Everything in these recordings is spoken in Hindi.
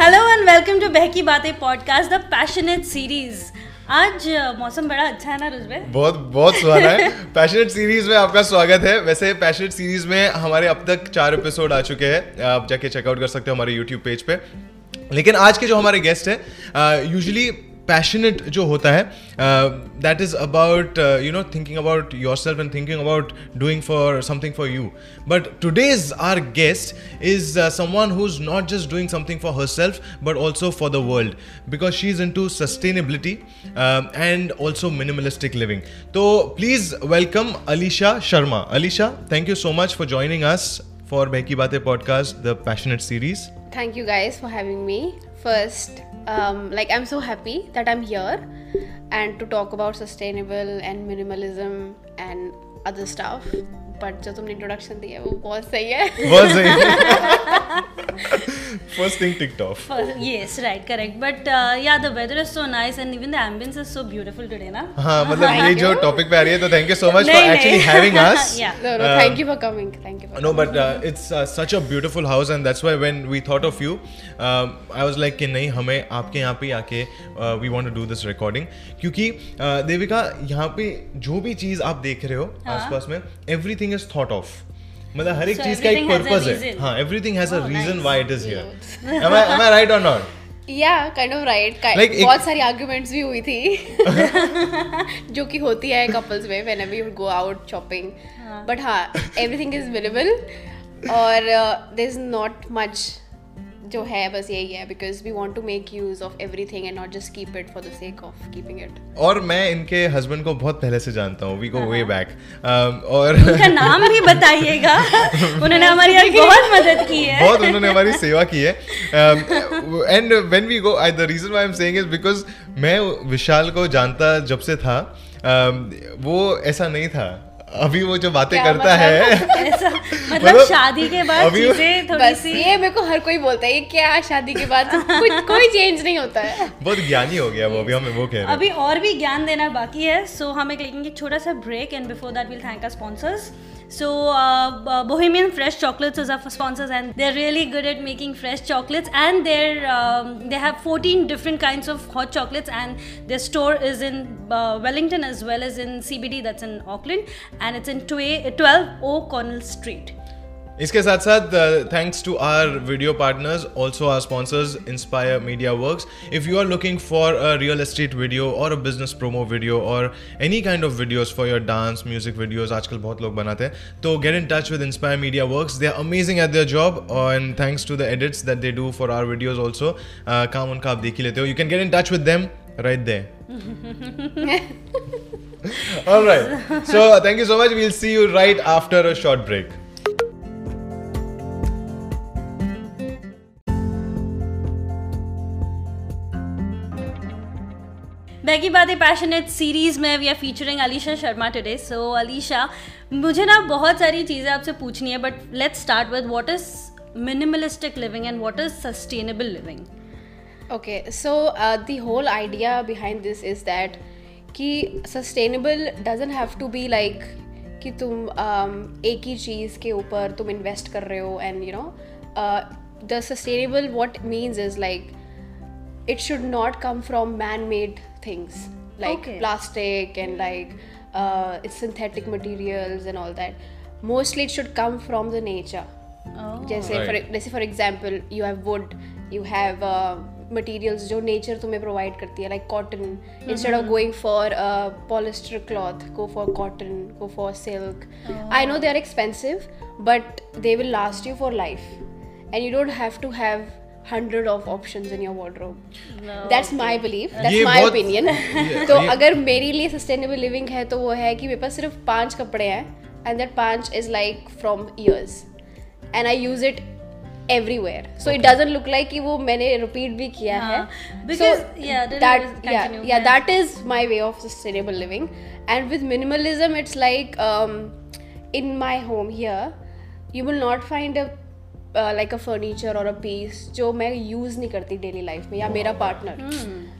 Hello and welcome to Behki Baatein podcast the passionate series आज uh, मौसम बड़ा अच्छा है ना रुजबे? बहुत बहुत सुहाना है। पैशनेट सीरीज़ में आपका स्वागत है। वैसे पैशनेट सीरीज़ में हमारे अब तक चार एपिसोड आ चुके हैं। आप जाके चेकआउट कर सकते हो हमारे यूट्यूब पेज पे। लेकिन आज के जो हमारे गेस्ट हैं यूजुअली पैशनेट जो होता है that is about you know thinking about yourself and thinking about doing for something for you but today's our guest is someone who is not just doing something for herself but also for the world because she is into sustainability and also minimalistic living तो please welcome Alisha Sharma Alisha thank you so much for joining us for Beki Bate podcast, the Passionate series. Thank you guys for having me. First, um, like I'm so happy that I'm here and to talk about sustainable and minimalism and other stuff. But जो तुमने इंट्रोडक्शन दी है वो बहुत सही है बहुत सही first thing ticked off First, yes right correct but uh, yeah the weather is so nice and even the ambience is so beautiful today na हाँ मतलब ये जो टॉपिक पे आ रही है तो thank you so much for actually having us yeah no no thank you for coming thank you for no but uh, it's uh, such a beautiful house and that's why when we thought of you um, I was like कि नहीं हमें आपके यहाँ पे आके uh, we want to do this recording क्योंकि uh, देविका यहाँ पे जो भी चीज़ आप देख रहे हो आसपास में एवरीथिंग इज़ थॉट ऑफ़ मतलब हर एक चीज़ का एक पर्पज है। हाँ everything has a reason why it is here am I am I right और नॉट या काइंड ऑफ़ राइट बहुत सारी आर्ग्यूमेंट्स भी हुई थी। जो कि होती है कपल्स में whenever you go out shopping but हाँ एवरीथिंग इज़ अवेलेबल और देयर इज़ नॉट मच जो है बस यही है because we want to make use of everything and not just keep it for the sake of keeping it. और मैं इनके हस्बैंड को बहुत पहले से जानता हूँ वी गो वे बैक और उनका नाम भी बताइएगा। उन्होंने हमारी बहुत मदद की है। बहुत उन्होंने हमारी सेवा की है। And when we go I the reason why I am saying is because मैं विशाल को जानता जब से था um, वो ऐसा नहीं था। अभी वो जो बातें करता मतलब? है। ऐसा मतलब मतलब शादी के बाद अभी- चीज़ें थोड़ी बस सी ये मेरे को हर कोई बोलता है ये क्या शादी के बाद? कुछ कोई चेंज नहीं होता है। बहुत ज्ञानी हो गया वो अभी हमें वो कह रहे हैं। अभी और भी ज्ञान देना बाकी है सो हम एक लेंगे छोटा सा break and before that will thank our sponsors So uh, uh, Bohemian Fresh Chocolates is our sponsors, and they're really good at making fresh chocolates. And they're um, they have 14 different kinds of hot chocolates, and their store is in uh, Wellington as well as in CBD, that's in Auckland, and it's in 12 O'Connell Street. इसके साथ साथ thanks to our video partners also our sponsors Inspire Media Works if you are looking for a real estate video और अ बिज़नेस प्रोमो वीडियो और any kind of videos for your dance music videos आजकल बहुत लोग बनाते हैं तो get in touch with Inspire Media Works they are amazing at their job and thanks to the edits that they do for our videos also काम उनका आप देख ही लेते हो. You can get in touch with them right there. All right. So thank you so much. We'll see you right after a short break. Behki Baatein passionate series में we are featuring Alisha Sharma today so Alisha मुझे ना बहुत सारी चीज़ें आपसे पूछनी है but let's start with what is minimalistic living and what is sustainable living so uh, the whole idea behind this is that कि sustainable doesn't have to be like कि तुम um, एक ही चीज़ के ऊपर तुम इन्वेस्ट कर रहे हो and you know the sustainable what means is like it should not come from man-made things like Okay. plastic and like uh, it's synthetic materials and all that. Mostly it should come from the nature. जैसे Right. for जैसे for example you have would you have materials जो नेचर तुम्हें प्रोवाइड करती है like cotton instead of going for polyester cloth go for cotton go for silk I know they are expensive but they will last you for life and you don't have to have hundred of option in your wardrobe. That's my believe that's my opinion तो अगर मेरे लिए सस्टेनेबल लिविंग है तो वो है कि मेरे पास सिर्फ़ पाँच कपड़े हैं एंड दैट पाँच is like from years and I use it everywhere so it doesn't look like कि वो मैंने रिपीट भी किया है हाँ, because- yeah, then that it will yeah continue, yeah yeah. that. is my way of sustainable living. And with minimalism it's like a furniture और अ पीस जो मैं यूज़ नहीं करती डेली लाइफ में या मेरा partner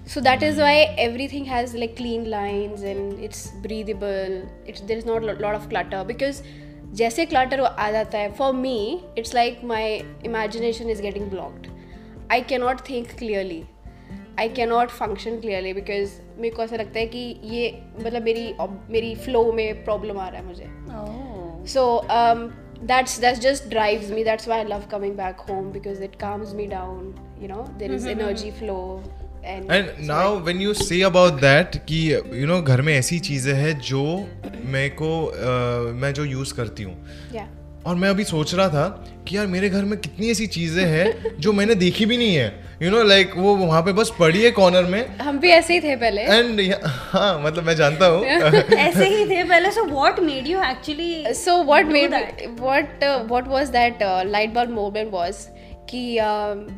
so that is why everything has like clean line and it's breathable it's there is not lot of clutter because जैसे क्लाटर आ जाता है for me it's like my imagination is getting blocked I cannot think clearly I cannot function clearly because मेरे को ऐसा लगता है कि ये मतलब मेरी मेरी फ्लो में प्रॉब्लम आ रहा है मुझे। oh. So um, so um, that's that's just drives me that's why i love coming back home because it calms me down you know there is energy flow and and now when you say about that कि यू नो घर में ऐसी चीजें हैं जो मेरे को uh, मैं जो यूज करती हूँ yeah और मैं अभी सोच रहा था कि यार मेरे घर में कितनी ऐसी चीज़ें हैं जो मैंने देखी भी नहीं है। यू नो लाइक वो वहाँ पे बस पड़ी है कॉर्नर में। हम भी ऐसे ही थे पहले। एंड हाँ मतलब मैं जानता हूँ। ऐसे ही थे पहले। So what made you actually so what made what what was that light bulb moment uh, कि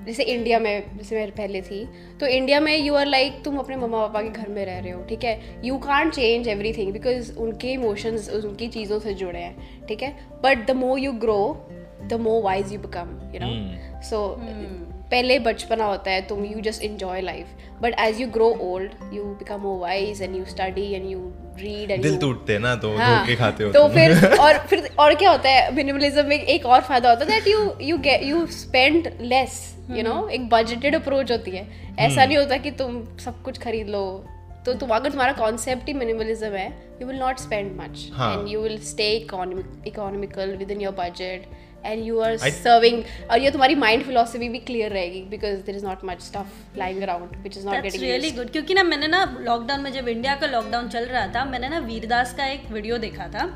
जैसे इंडिया में जैसे मैं पहले थी तो इंडिया में यू आर लाइक तुम अपने मम्मा पापा के घर में रह रहे हो ठीक है? You can't change everything because उनके इमोशंस उनकी चीज़ों से जुड़े हैं ठीक है? But the more you grow the more wise you become you know so पहले बचपना होता है तुम you just enjoy life but as you grow old you become more wise and you study and you read and दिल टूटते ना तो हाँ, धोखे खाते हो तो फिर और फिर और क्या होता है मिनिमलिज्म में एक और फ़ायदा होता है that you you get you spend less you know एक बजटेड अप्रोच होती है। ऐसा नहीं होता कि तुम सब कुछ खरीद लो। तो तुम अगर तुम्हारा कॉन्सेप्ट ही मिनिमलिज्म है you will not spend much. And you will stay economical within your budget and you are serving और ये तुम्हारी माइंड फिलोसफी भी क्लियर रहेगी because there is not much stuff lying around which is not getting really good क्योंकि ना मैंने ना लॉकडाउन में जब इंडिया का लॉकडाउन चल रहा था मैंने ना वीरदास का एक वीडियो देखा था.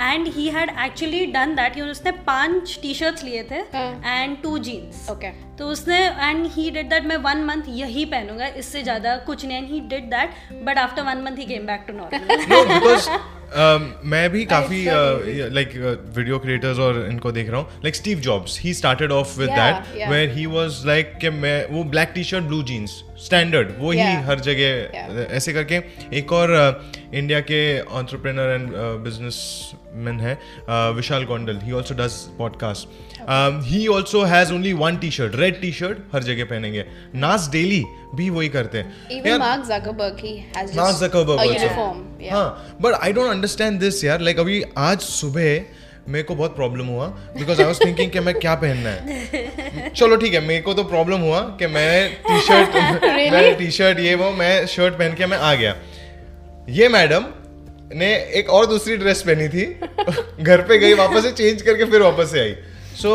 And he had actually done that उसने पाँच टी शर्ट्स लिए थे. एंड टू जीन्स ओके तो उसने एंड ही डिड दैट मैं वन मंथ यही पहनूँगा इससे ज़्यादा कुछ नहीं and he did that but after one month he came back to normal मैं भी काफ़ी लाइक वीडियो क्रिएटर्स और इनको देख रहा हूँ। Like Steve Jobs he started off with that where he was like कि मैं वो black T shirt blue jeans standard वो ही हर जगह ऐसे करके एक और इंडिया के ऑन्ट्रप्रेनर एंड बिज़नेस मैन है uh, Vishal Gondal he also does podcast he also has only one T shirt red T shirt हर जगह पहनेंगे। नास डेली भी वही करते हैं. हाँ but I don't understand this यार। लाइक अभी आज सुबह मेरे को बहुत प्रॉब्लम हुआ बिकॉज़ आई वाज थिंकिंग कि मैं क्या पहनना है। चलो ठीक है मेरे को तो प्रॉब्लम हुआ कि मैं टी शर्ट मैं टी शर्ट ये वो मैं शर्ट पहन के मैं आ गया। ये मैडम ने एक और दूसरी ड्रेस पहनी थी। घर पे गई वापस से चेंज करके फिर वापस से आई। So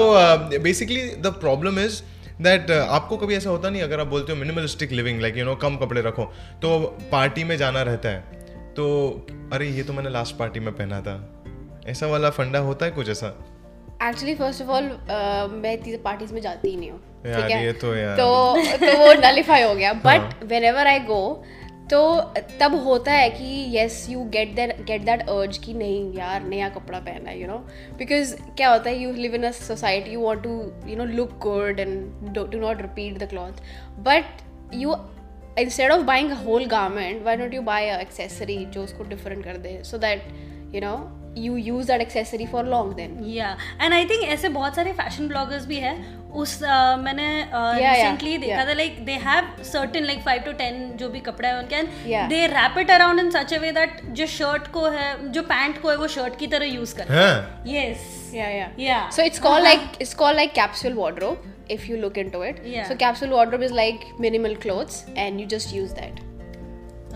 basically the problem is that आपको कभी ऐसा होता नहीं अगर आप बोलते हो minimalistic living like you know कम कपड़े रखो तो पार्टी में जाना रहता है। तो अरे ये तो मैंने लास्ट पार्टी में पहना था। ऐसा वाला फंडा होता है कुछ ऐसा? एक्चुअली फ़र्स्ट ऑफ़ ऑल मैं इतनी पार्टीज़ में जाती ही नहीं हूँ तो तो तो वो नलिफाई हो गया। But whenever I go तो तब होता है कि yes you get that get that urge कि नहीं यार, नया कपड़ा पहना है यू नो बिकॉज़ क्या होता है you live in a society you want to you know look good and do not repeat the cloth but you instead of buying a whole garment why not you buy a accessory जो उसको डिफरेंट कर दे so that you know you use that accessory for long then या एंड आई थिंक ऐसे बहुत सारे फ़ैशन ब्लॉगर्स भी है। उस uh, मैंने रिसेंटली uh, yeah, yeah. देखा like they have certain like five to ten जो भी कपड़ा है उनके and they wrap it around in such a way that जो शर्ट को है जो पैंट को है वो शर्ट की तरह यूज़ करते हैं। Yes yeah yeah yeah so it's called like it's called like capsule wardrobe if you look into it so capsule wardrobe is like minimal clothes and you just use that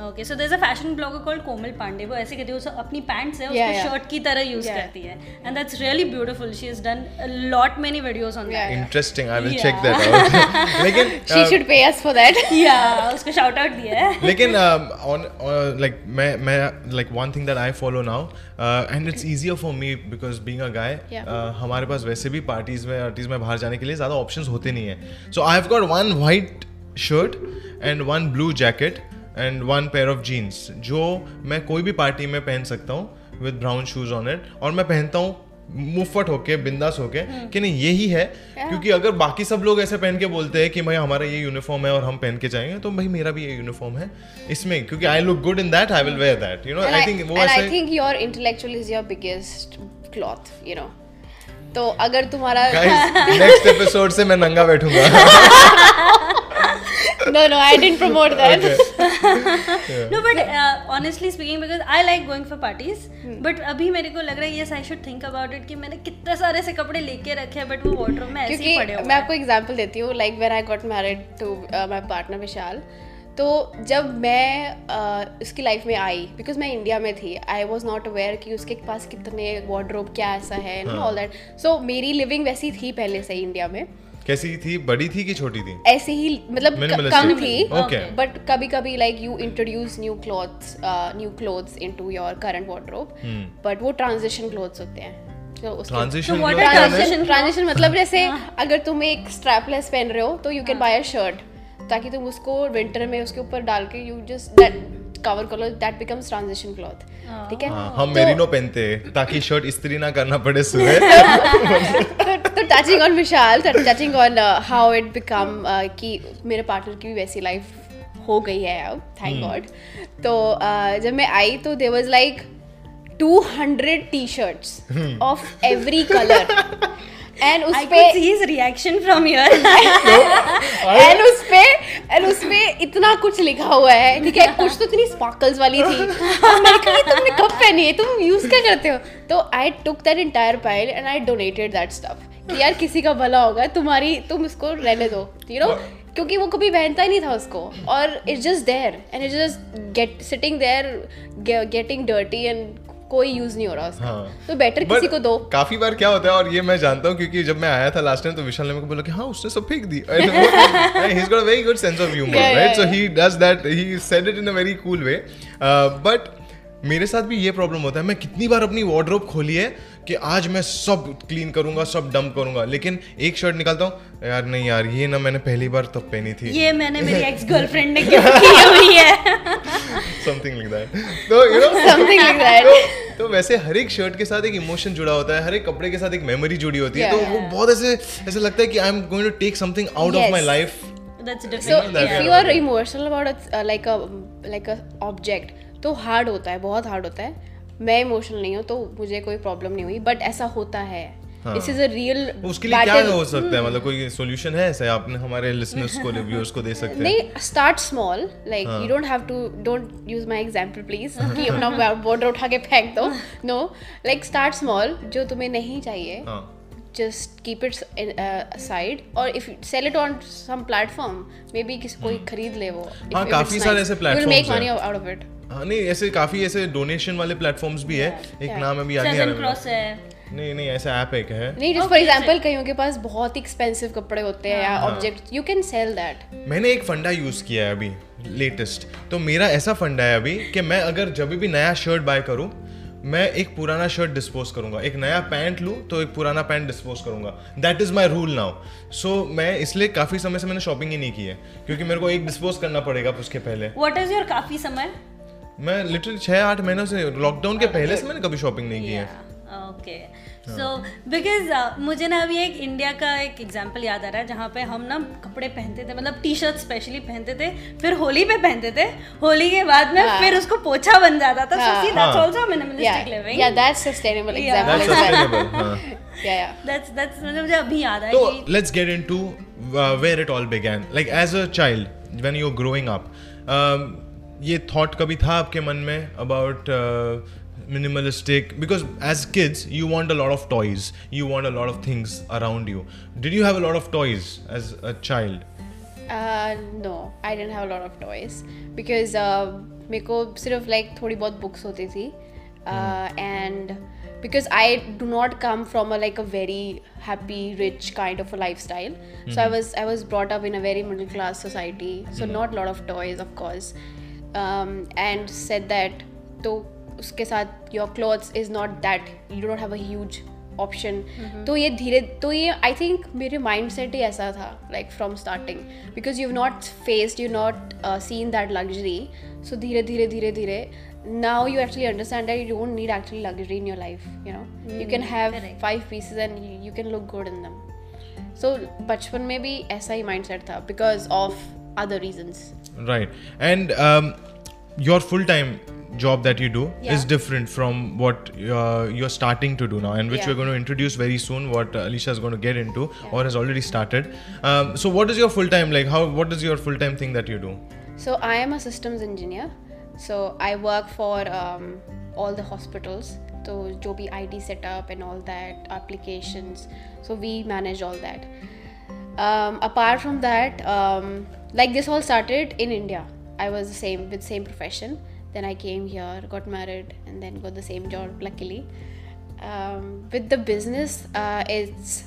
okay so there is a fashion blogger called Komal Pandey वो ऐसे कहती है वो अपनी पैंट्स है उसको. शर्ट की तरह यूज़ करती है। And that's really beautiful she has done a lot many videos on that interesting I will check that out लेकिन she uh, should pay us for that. या उसको शाउट आउट दिया है। लेकिन ऑन लाइक मैं मैं like one thing that I follow now and it's easier for me because being a guy हमारे पास वैसे भी पार्टीज़ में पार्टीज़ में बाहर जाने के लिए ज़्यादा ऑप्शंस होते नहीं है। So I have got one white shirt and one blue jacket and one pair of jeans जो मैं कोई भी पार्टी में पहन सकता हूँ with brown shoes on it और मैं पहनता हूँ मुफ्फट होके बिंदास होके कि नहीं यही है। क्योंकि अगर बाकी सब लोग ऐसे पहन के बोलते हैं कि भाई हमारा ये यूनिफॉर्म है और हम पहन के जाएँगे तो भाई मेरा भी ये यूनिफॉर्म है। इसमें क्योंकि I look good in that I will wear that you know I think वो ऐसे think your intellectual is your biggest cloth you know. तो अगर तुम्हारा नेक्स्ट एपिसोड से मैं नंगा बैठूँगा। no no I didn't promote that Okay. yeah. no, but uh, honestly speaking, because I like going for parties, hmm. but अभी मेरे को लग रहा है yes I should think about it कि मैंने कितने सारे से कपड़े लेके रखे हैं but वो wardrobe में ऐसे ही क्योंकि पड़े हुए मैं हैं आपको एग्जांपल देती हूँ like when I got married to my partner Vishal तो जब मैं uh, उसकी लाइफ में आई बिकॉज़ मैं इंडिया में थी आई वॉज़ नॉट अवेयर कि उसके पास कितने वार्ड्रोब क्या ऐसा है एंड ऑल दैट सो मेरी लिविंग वैसी थी पहले से इंडिया में कैसी थी? बड़ी थी कि छोटी थी? ऐसे ही मतलब कम थी। बट कभी कभी like you introduce new clothes new clothes into your current wardrobe but वो ट्रांजिशन क्लोथ्स होते हैं। तो ट्रांजिशन what क्या are है? transition ट्रांजिशन मतलब जैसे। अगर तुम एक स्ट्रैपलेस पहन रहे हो तो you can buy a shirt ताकि तुम उसको विंटर में उसके ऊपर डाल के यू जस्ट दैट कवर करो दैट बिकम्स ट्रांजिशन क्लॉथ ठीक है? हाँ, हम तो- मेरिनो पहनते हैं ताकि शर्ट इस्त्री ना करना पड़े सुबह। तो तो touching on Vishal touching on how it become कि मेरे पार्टनर की भी वैसी लाइफ हो गई है अब थैंक गॉड तो uh, जब मैं आई तो there was like 200 T shirts of every colour and उस I पे could see his reaction from here. And उस पे एंड उस पे इतना कुछ लिखा हुआ है ठीक है कुछ तो इतनी स्पार्कल्स वाली थी मैंने कहा तुमने कब पहनी है तुम यूज़ क्या करते हो तो I took that entire pile and I donated that stuff कि यार किसी का भला होगा तुम्हारी तुम इसको रहने दो यू नो क्योंकि वो कभी पहनता ही नहीं था उसको और it's just there and it's just get sitting there getting dirty and कोई यूज़ नहीं हो रहा उसका। हाँ। तो बेटर किसी को दो। काफ़ी बार क्या होता है और ये मैं जानता हूँ क्योंकि जब मैं आया था लास्ट टाइम तो विशाल ने मेरे को बोला कि हाँ उसने सब फेंक दी। He's got a very good sense of humor Yeah, right? yeah, so he does that he said it in a very cool way. Uh, but मेरे साथ भी ये प्रॉब्लम होता है। मैं कितनी बार अपनी वार्डरोब खोली है कि आज मैं सब क्लीन करूँगा सब डंप करूँगा। लेकिन एक शर्ट निकालता हूँ यार नहीं यार ये ना मैंने पहली बार तब पहनी थी। ये मैंने मेरी एक्स गर्लफ्रेंड ने गिफ्ट की हुई है। समथिंग लाइक दैट तो you know something like that तो, वैसे हर एक शर्ट के साथ एक इमोशन जुड़ा होता है हर एक कपड़े के साथ एक मेमोरी जुड़ी होती है। तो वो बहुत ऐसे ऐसे लगता है कि I am going to take something out of. My life that's so different that. If you are emotional about a uh, like a like a object तो हार्ड होता है बहुत हार्ड होता है। मैं इमोशनल नहीं हूँ तो मुझे कोई प्रॉब्लम नहीं हुई बट ऐसा होता है। दिस इज़ अ रियल उसके लिए क्या हो सकता है? मतलब कोई सॉल्यूशन है ऐसे? आपने हमारे लिसनर्स को रिव्यूअर्स को दे सकते हैं। नहीं start small like. You don't have to don't use my example please कि अपना बॉर्डर उठा के फेंक दो। नो लाइक स्टार्ट स्मॉल जो तुम्हें नहीं चाहिए just keep it aside or if you sell it on some platform maybe किसी कोई खरीद ले वो। हाँ, काफ़ी सारे ऐसे make platforms money हैं। out of it हाँ नहीं ऐसे काफ़ी ऐसे डोनेशन वाले प्लेटफॉर्म्स भी है। एक नाम अभी याद नहीं आ रहा है। नहीं नहीं ऐसा ऐप एक है। नहीं जस्ट फॉर एग्जांपल कईयों के पास बहुत ही एक्सपेंसिव कपड़े होते हैं या object you can sell that मैंने एक फंडा यूज़ किया है अभी लेटेस्ट तो मेरा ऐसा फंडा है अभी कि मैं अगर जब भी नया शर्ट बाय करूँ मैं एक पुराना शर्ट डिस्पोज करूँगा। एक नया पैंट लूँ तो एक पुराना पैंट डिस्पोज करूँगा। That is my rule now so मैं इसलिए काफ़ी समय से मैंने शॉपिंग ही नहीं की है क्योंकि मेरे को एक डिस्पोज करना पड़ेगा उसके पहले। What is your काफ़ी समय? मैं लिटरली छः आठ महीनों से लॉकडाउन के पहले से मैंने कभी शॉपिंग नहीं की है ओके सो बिकॉज़ मुझे ना अभी एक इंडिया का एक एग्जांपल याद आ रहा है जहाँ पे हम ना कपड़े पहनते थे मतलब टी शर्ट स्पेशली पहनते थे फिर होली पे पहनते थे होली के बाद में हाँ. फिर उसको पोछा बन जाता था सो हाँ. See that's. Also minimalistic yeah living yeah that's sustainable Yeah. example That's as well. sustainable, हाँ. yeah yeah दैट्स दैट्स मतलब मुझे अभी याद आया So कि let's get into uh, where it all began. Like as a child, when you're growing up, um, ये थॉट कभी था आपके मन में about minimalistic because as kids you want a lot of toys you want a lot of things around you did you have a lot of toys as a child no I didn't have lot of toys because मेरे को सिर्फ़ लाइक थोड़ी बहुत बुक्स होती थी. And because I do not come from a like a very happy rich kind of a lifestyle so I was I was brought up in a very middle class society so not lot of toys of course um, and said that तो उसके साथ your clothes is not that you don't have a huge option तो ये धीरे तो ये आई थिंक मेरे माइंड सेट ही ऐसा था like from starting because you not faced you not seen that luxury so धीरे धीरे धीरे धीरे now you actually understand that you don't need actually luxury in your life you know mm, you can have correct. five pieces and you, you can look good in them so बचपन में भी ऐसा ही माइंड था because of other reasons. Right. And um, your full-time job that you do yeah. is different from what uh, you're starting to do now and which yeah. we're going to introduce very soon what uh, alicia is going to get into yeah. or has already started. Um, so what is your full-time like how what is your full-time thing that you do? So i am a systems engineer. So i work for um, all the hospitals. So joby id setup and all that applications. So we manage all that Um, apart from that, um, like this all started in India. I was the same with same profession. Then I came here, got married, and then got the same job. Luckily, um, with the business, uh, it's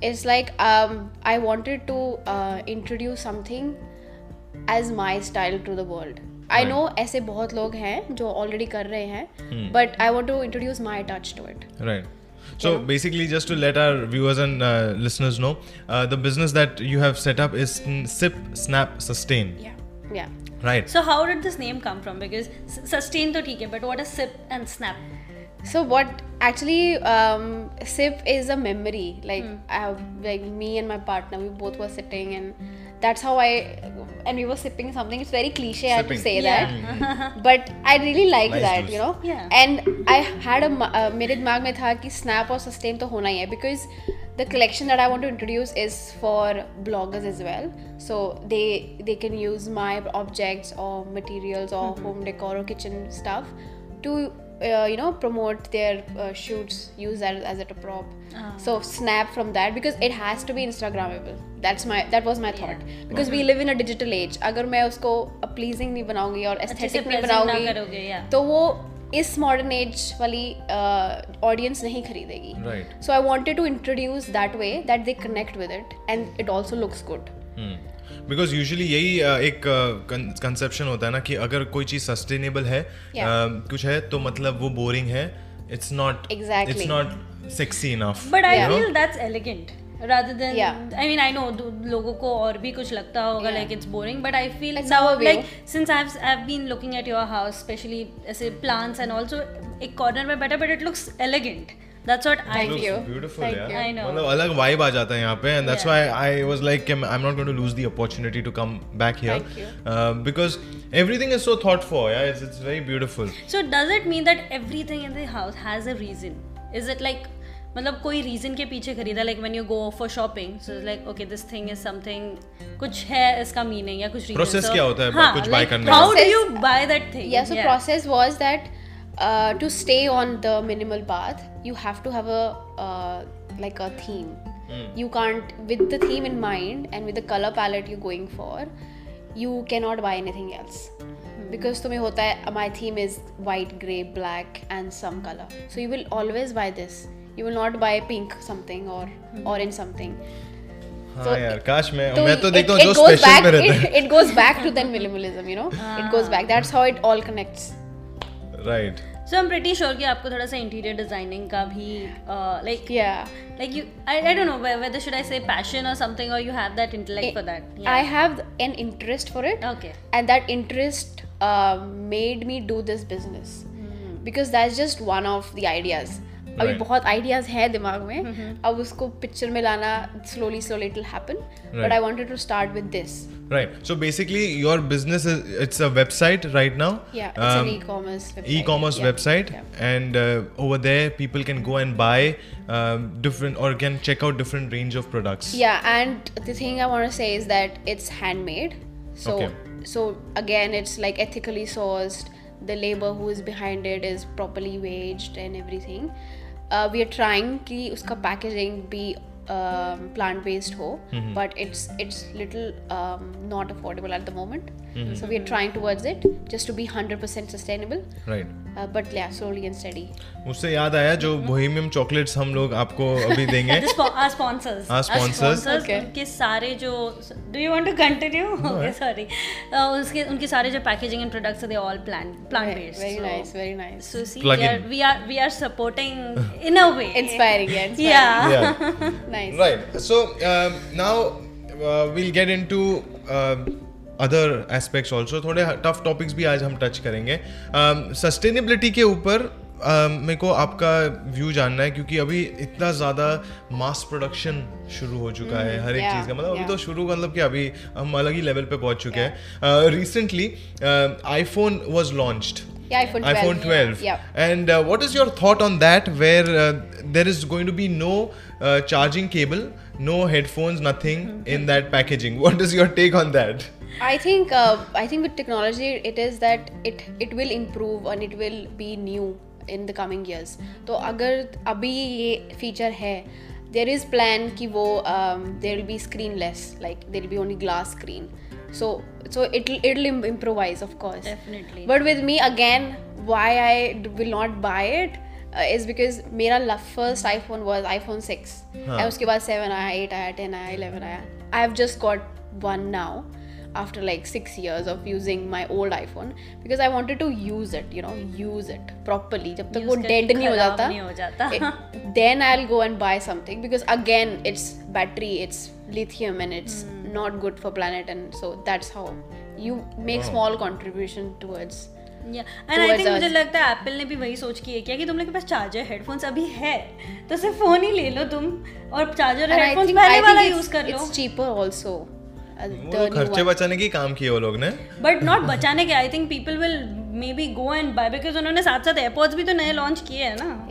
it's like um, I wanted to uh, introduce something as my style to the world. I Right. know ऐसे बहुत लोग हैं जो already कर रहे हैं but I want to introduce my touch to it. Right. so basically, just to let our viewers and uh, listeners know, uh, the business that you have set up is n- Sip, Snap, Sustain. Yeah, yeah. Right. So how did this name come from? Because s- sustain to theek hai, but what is sip and snap? So what actually um, sip is a memory. Like I have like me and my partner, we both were sitting and that's how I and we were sipping something. It's very cliche I have to Sipping. say Yeah. that, but I really like Nice that, juice. you know. Yeah. And I had a ma- uh, मेरे दिमाग में था कि snap और sustain तो होना ही है because the collection that I want to introduce is for bloggers as well. So they they can use my objects or materials or home decor or kitchen stuff to uh, you know promote their uh, shoots use that as a prop so snap from that because it has to be instagrammable that's my that was my thought because we live in a digital age अगर मैं उसको pleasing नहीं बनाऊंगी और अच्छे से aesthetic नहीं present ना बनाऊंगी करोगे, yeah. तो वो इस मॉडर्न एज वाली ऑडियंस नहीं खरीदेगी Right. So I wanted to introduce that way that they connect with it and it also looks good because usually यही एक कंसेप्शन होता है ना कि अगर कोई चीज़ सस्टेनेबल है कुछ है तो मतलब वो बोरिंग है it's not exactly it's not sexy enough but I feel that's elegant rather than yeah. i mean i know लोगों को और भी कुछ लगता होगा like it's boring but I feel like since I have been looking at your house specially plants and also एक कॉर्नर में बैठा but it looks elegant what I Thank feel you. Beautiful Thank यार you. I know. मतलब अलग वाइब आ जाता है यहाँ पे and that's Yeah. Why I was like I am not going to lose the opportunity to come back Thank you. Here because everything is so thought for यार it's it's very beautiful So does it mean that everything in the house has a reason? Is it like मतलब कोई रीजन के पीछे खरीदा like when you go for shopping so like okay this thing is something कुछ है इसका मीनिंग या कुछ. Process So- क्या होता है हाँ, कुछ like, करने how का? do you buy that thing yeah so process was that uh, to stay on the minimal path you have to have a uh, like a theme you can't with the theme in mind and with the color palette you're going for you cannot buy anything else because तुम्हें होता है my theme is white gray black and some color so you will always buy this you will not buy pink something or orange something हाँ यार काश मैं तो मैं तो it- देखता हूँ it जो goes स्पेशल back- में रहता है it, it goes back to then minimalism you know it goes back that's how it all connects Right so I am pretty sure कि आपको थोड़ा सा इंटीरियर डिजाइनिंग का भी uh, like yeah like you I, I don't know whe- whether should I say passion or something or you have that intellect for that yeah. I have an interest for it, okay and that interest uh, made me do this business because that's just one of the ideas. अभी Right. बहुत आइडियाज हैं दिमाग में अब उसको पिक्चर में लाना slowly slowly it will happen but Right. I wanted to start with this Right. So basically, your business is it's a website right now. Yeah, it's an Um, e-commerce website. E-commerce Yeah, website, yeah. and uh, over there, people can go and buy um, different or can check out different range of products. Yeah, and the thing I want to say is that it's handmade. So Okay. so again, it's like ethically sourced. The labor who is behind it is properly waged and everything. We are trying कि उसका पैकेजिंग भी प्लांट बेस्ड हो but it's it's little not affordable at the moment So we are trying towards it just to be 100% sustainable. Right. Uh, but yeah, slowly and steady. मुझसे याद आया जो बोहेमियम चॉकलेट्स हम लोग आपको अभी देंगे The spo- our sponsors. Our sponsors. Okay. उनके सारे जो do you want to continue? okay, sorry. Uh, उसके उनके सारे जो packaging and products are they all plant plant Very, based. very so, nice, very nice. So see, Plug we are, in. we are we are supporting in a way. Inspiring, yeah. Yeah. Yeah. nice. right. So um, now uh, we'll get into uh, other aspects also. थोड़े tough topics भी आज हम touch करेंगे. सस्टेनेबिलिटी Um, के ऊपर um, मेरे को आपका व्यू जानना है क्योंकि अभी इतना ज़्यादा मास प्रोडक्शन शुरू हो चुका mm, है हर एक yeah, चीज़ का मतलब yeah. अभी तो शुरू मतलब कि अभी हम अलग ही लेवल पे पहुँच चुके हैं recently iPhone was launched Yeah, iPhone 12. iPhone 12. Yeah. And uh, what is your thought on that? Where uh, there is going to be no uh, charging cable, no headphones, nothing Mm-hmm. in that packaging. What is your take on that? I think uh, I think with technology it is that it it will improve and it will be new in the coming years. तो अगर अभी ये feature है there is plan कि वो um, there will be screenless like there will be only glass screen. So so it'll it'll im- improvise of course. Definitely. But with me again, why I d- will not buy it uh, is because मेरा la- first iPhone was iPhone 6 हाँ. और उसके बाद 7 आया 8 आया 10 आया 11 आया I have just got one now after like six years of using my old iPhone because I wanted to use it you know use it properly जब तक वो dead नहीं हो जाता नहीं हो जाता। it- then I'll go and buy something because again it's battery it's lithium and it's Hmm. not good for planet and so that's how you make Wow. small contribution towards and I think मुझे लगता है एप्पल ने भी वही सोच के ये किया कि तुम लोग के पास चार्जर हेडफोन्स अभी है तो सिर्फ़ फ़ोन ही ले लो तुम और चार्जर हेडफोन्स पहले वाला यूज़ कर लो it's cheaper also. तो खर्चे बचाने की काम किए वो लोग ने। बट नॉट बचाने के I think people will maybe go and buy because उन्होंने साथ साथ एयरपोर्ट्स भी तो नए लॉन्च किए हैं ना।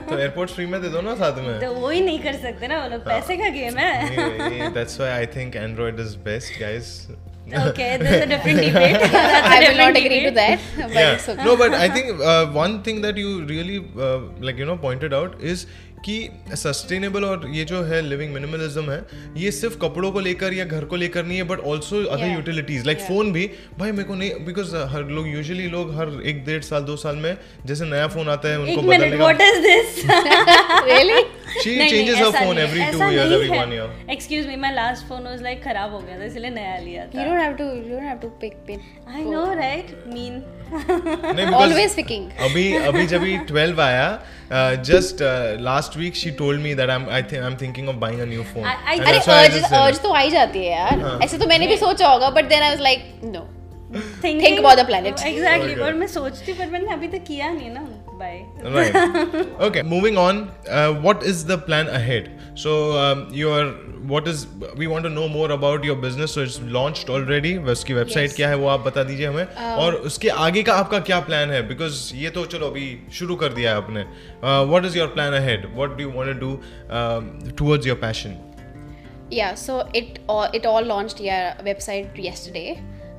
तो एयरपोर्ट फ्री में दे दो ना साथ में। तो वो ही नहीं कर सकते ना वो लोग हाँ। पैसे का गेम है। That's why I think Android is best guys it is कि सस्टेनेबल और ये जो है लिविंग मिनिमलिज्म है ये सिर्फ़ कपड़ों को लेकर या घर को लेकर नहीं है but also other utilities like phone भी। भाई मेरे को नहीं बिकॉज़ हर लोग यूजली लोग हर एक डेढ़ साल दो साल में जैसे नया फ़ोन आता है उनको बदलने का is this really? she her phone every two years every one year excuse me my last phone was like खराब हो गया था इसलिए नया लिया You don't have to. You don't have to pick pin. I know right mean नहीं Always picking. अभी अभी जब ही 12 आया just last week she told me that I am I think I am thinking of buying a new phone I- I- अरे urge urge तो आ ही जाती है यार हाँ. ऐसे तो मैंने भी सोचा होगा but then I was like no Thinking, Think about the planet. Exactly. पर मैं सोचती पर मैंने अभी तक किया नहीं ना Bye right okay moving on uh, what is the plan ahead so um, your what is we want to know more about your business so it's launched already उसकी वेबसाइट Yes. क्या है वो आप बता दीजिए हमें और उसके आगे का आपका क्या प्लान है बिकॉज ये तो चलो अभी शुरू कर दिया है आपने what is your plan ahead what do you want to do towards your passion Yeah, so it all it all launched yeah website yesterday.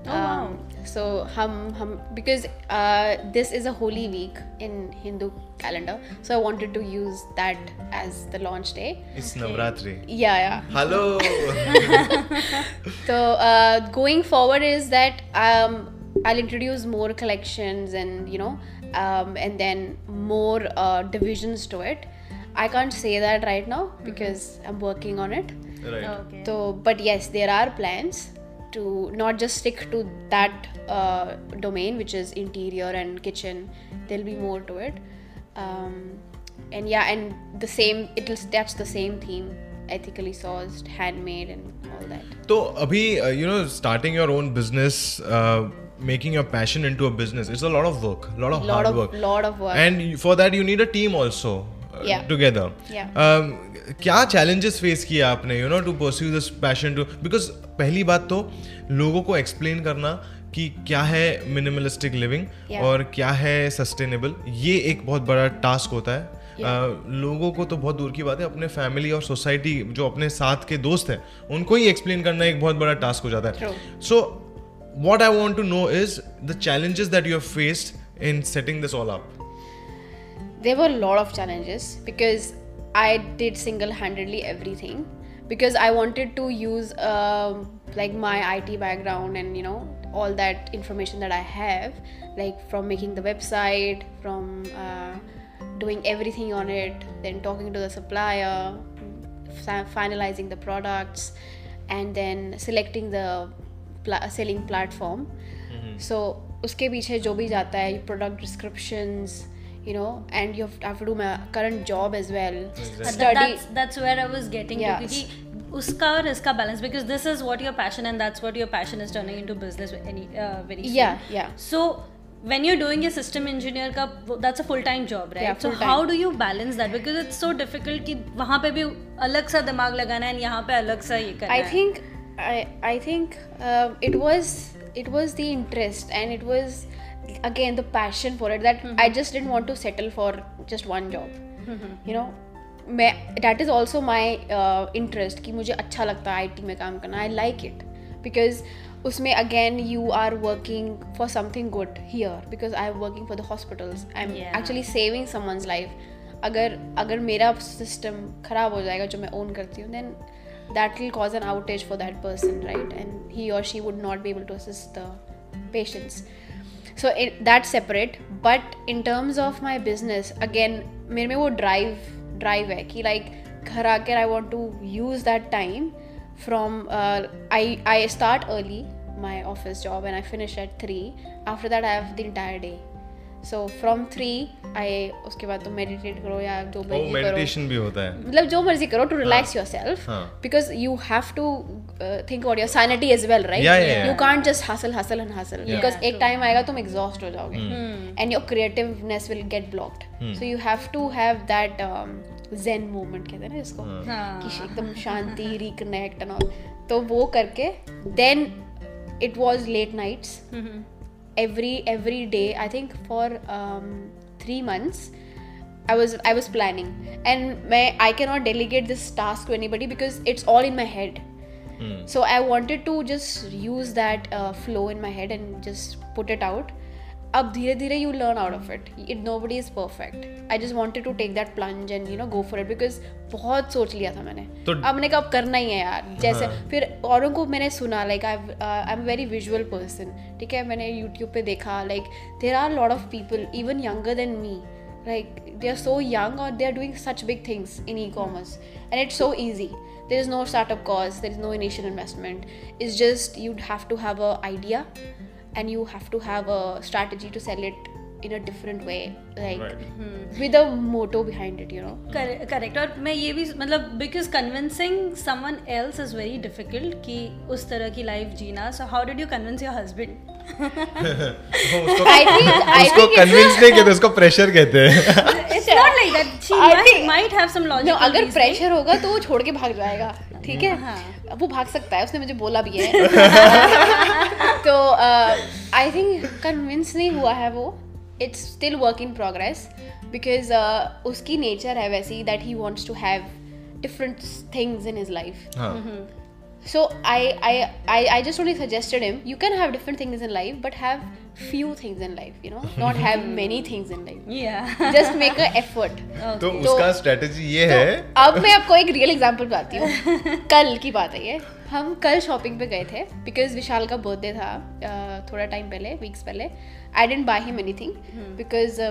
Oh, wow. so hum hum because uh, this is a holy week in hindu calendar. So i wanted to use that as the launch day. It's navratri. Yeah yeah. Hello. So uh, going forward is that um, i'll introduce more collections and you know um, and then more uh, divisions to it. I can't say that right now because mm-hmm. i'm working on it. Right. Okay. so but yes there are plans to not just stick to that uh, domain, which is interior and kitchen. There'll be more to it, um, and yeah, and the same. It'll that's the same theme: ethically sourced, handmade, and all that. तो अभी you know starting your own business making your passion into a business it's a lot of work a lot of Lot hard of- work lot of work. and you- for that you need a team also uh, Yeah. together Yeah. um, क्या challenges face किया आपने you know to pursue this passion to because पहली बात तो लोगों को एक्सप्लेन करना कि क्या है मिनिमलिस्टिक लिविंग yeah. और क्या है सस्टेनेबल ये एक बहुत बड़ा टास्क होता है। Yeah. आ, लोगों को तो बहुत दूर की बात है। अपने फैमिली और सोसाइटी जो अपने साथ के दोस्त हैं उनको ही एक्सप्लेन करना एक बहुत बड़ा टास्क हो जाता है। So what I want to know is the challenges that you faced in setting this all up there lot of challenges because I did single handedly everything because I wanted to use um, like my IT background and you know all that information that I have like from making the website from uh, doing everything on it then talking to the supplier fi- finalizing the products and then selecting the pla- selling platform so उसके पीछे जो भी जाता है product descriptions you know and you have to, have to do my current job as well Exactly. study that's that's where I was getting Yeah. to क्योंकि उसका और इसका balance because this is what your passion and that's what your passion is turning into business any uh, very soon. yeah yeah So when you're doing a system engineer का that's a full time job right Yeah, so full-time. how do you balance that because it's so difficult कि वहाँ पे भी अलग सा दिमाग लगाना है and यहाँ पे अलग सा ये करना I है think I I think uh, it was it was the interest and it was again the passion for it that I just didn't want to settle for just one job you know मैं that is also my uh, interest कि मुझे अच्छा लगता है IT में काम करना I like it because उसमें again you are working for something good here because I am working for the hospitals I'm Yeah. actually saving someone's life अगर अगर मेरा सिस्टम खराब हो जाएगा जो मैं ओन करती हूँ then that will cause an outage for that person right and he or she would not be able to assist the patients so that separate but in terms of my business again मेरे में वो ड्राइव ड्राइव है कि लाइक घर आकर I want to use that time from I I start early my office job and I finish at three after that I है entire day so from three I उसके बाद तुम मेडिटेट करो या जो मर्ज़ी करो। मतलब जो मर्ज़ी करो to relax yourself because you have to To think about your sanity as well right Yeah, yeah, yeah. You can't just hustle hustle and hustle because एक टाइम आएगा तुम एग्जॉस्ट हो जाओगे Hmm. And your creativeness will get blocked so you have to have that zen moment कहते हैं ना इसको हाँ. कि एकदम शांति रिकनेक्ट एंड ऑल तो वो करके then it was late nights every every day i think for um, three months i was i was planning and my, i cannot delegate this task to anybody because it's all in my head So i wanted to just use that uh, flow in my head and just put it out. अब धीरे धीरे you learn out of it it nobody is perfect I just wanted to take that plunge and you know go for it because बहुत सोच लिया था मैंने। तो- अब मैंने कहा अब करना ही है यार। जैसे फिर औरों को मैंने सुना like I I am very visual person ठीक है? मैंने यूट्यूब पे देखा like there are lot of people even younger than me like they are so young or they are doing such big things in e-commerce. And it's so easy. There is no startup cost there is no initial investment it's just you'd have to have a idea and you have to have a strategy to sell it in a different way like with a motto behind it you know correct और मैं ये भी मतलब because convincing someone else is very difficult कि उस तरह की life Jeena so how did you convince your husband उसको i think i उसको think it's कन्विंस नहीं कहते उसको प्रेशर कहते हैं it's not like that she I think- might have some no, logic अगर प्रेशर होगा तो वो छोड़ के भाग जाएगा ठीक है? हाँ. वो भाग सकता है उसने मुझे बोला भी है। तो आई थिंक कन्विंस नहीं हुआ है वो। It's still work in progress because उसकी नेचर है वैसी that he wants to have different things in his life So I, I I I just only suggested him you can have different things in life but have few things in life you know not have many things in life या just make a effort तो उसका स्ट्रेटजी ये है तो अब मैं आपको एक रियल एग्जांपल बताती हूँ कल की बात है ये हम कल शॉपिंग पे गए थे बिकॉज़ विशाल का बर्थडे था uh, थोड़ा टाइम पहले वीक्स पहले I didn't buy him anything because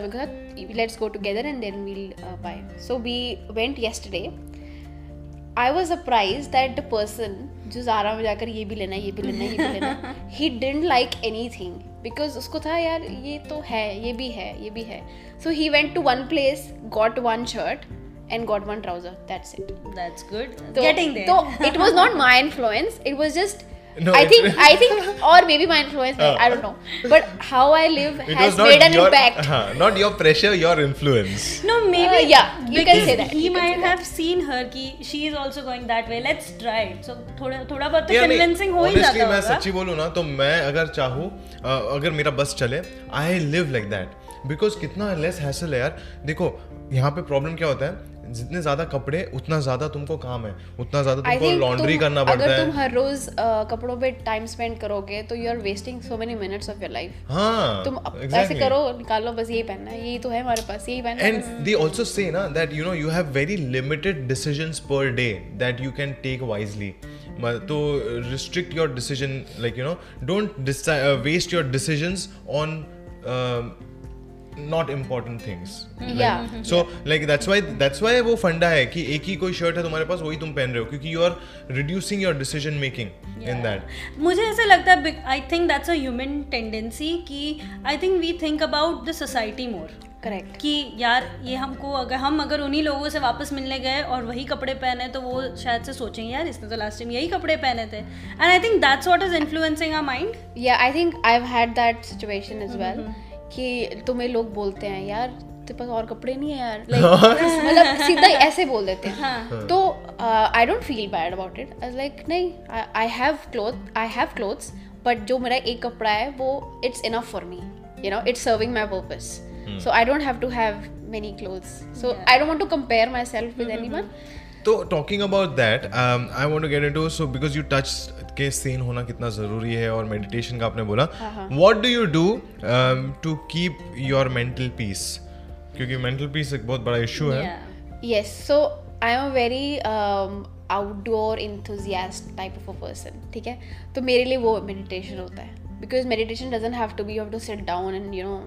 let's go together and then we'll buy so we went yesterday I was surprise that the person जो जारा में जाकर ये भी लेना है ये भी लेना है ये भी लेना he didn't like anything because उसको था यार ये तो है ये भी है ये भी है. So he went to one place got one shirt and got one trouser that's it that's good तो it was not my influence it was just No, I think I think or maybe my influence uh, I don't know but how I live has made an your impact हाँ, not your pressure your influence No, maybe. Uh, yeah, you can say that, He might that. have seen her कि she is also going that way. Let's try it. So थोड़ा थोड़ा बहुत तो convincing हो ही honestly, जाता मैं होगा. सच्ची बोलूँ ना तो मैं अगर चाहूँ अ, अगर मेरा बस चले I live like that because कितना लेस हैसल है यार देखो यहाँ पे प्रॉब्लम क्या होता है जितने ज़्यादा कपड़े उतना ज़्यादा तुमको काम है उतना ज़्यादा तुमको लॉन्ड्री करना पड़ता अगर तुम है हर रोज uh, कपड़ों पे टाइम स्पेंड करोगे तो you are wasting so many minutes of your life हाँ तुम ऐसे. करो निकालो बस यही पहनना है यही तो है हमारे पास यही पहनना है And they also say na that you know you have very limited decisions per day that you can take wisely. But to restrict your decision, like you know, don't deci- uh, not important things. Yeah. Like that's why that's why वो फंडा है कि एक ही कोई शर्ट है तुम्हारे पास वही तुम पहन रहे हो क्योंकि you are reducing your decision making in that. मुझे ऐसे लगता है I think that's a human tendency कि I think we think about the society more correct कि यार ये हमको अगर हम अगर उन्हीं लोगों से वापस मिलने गए और वही कपड़े पहने तो वो शायद से सोचेंगे यार इसने तो लास्ट टाइम यही कपड़े पहने थे. And I think that's what is influencing our mind या I think I have had that situation as well कि तुम्हें लोग बोलते हैं यार तेरे पास और कपड़े नहीं है यार। लाइक मतलब सीधा ऐसे बोल देते हैं। तो I don't feel bad about it like नहीं I have cloth I have clothes but जो मेरा एक कपड़ा है वो it's enough for me you know it's serving my purpose. so i don't have to have many clothes. So Yeah. i don't want to compare myself with anyone. तो talking about that I want to get into so because you touch के सीन होना कितना ज़रूरी है और मेडिटेशन का आपने बोला what do you do to keep your mental peace क्योंकि मेंटल पीस एक बहुत बड़ा इशू है I am a very um, outdoor enthusiast type of a person. ठीक है तो मेरे लिए वो meditation होता है meditation doesn't have to be you have to sit down and you know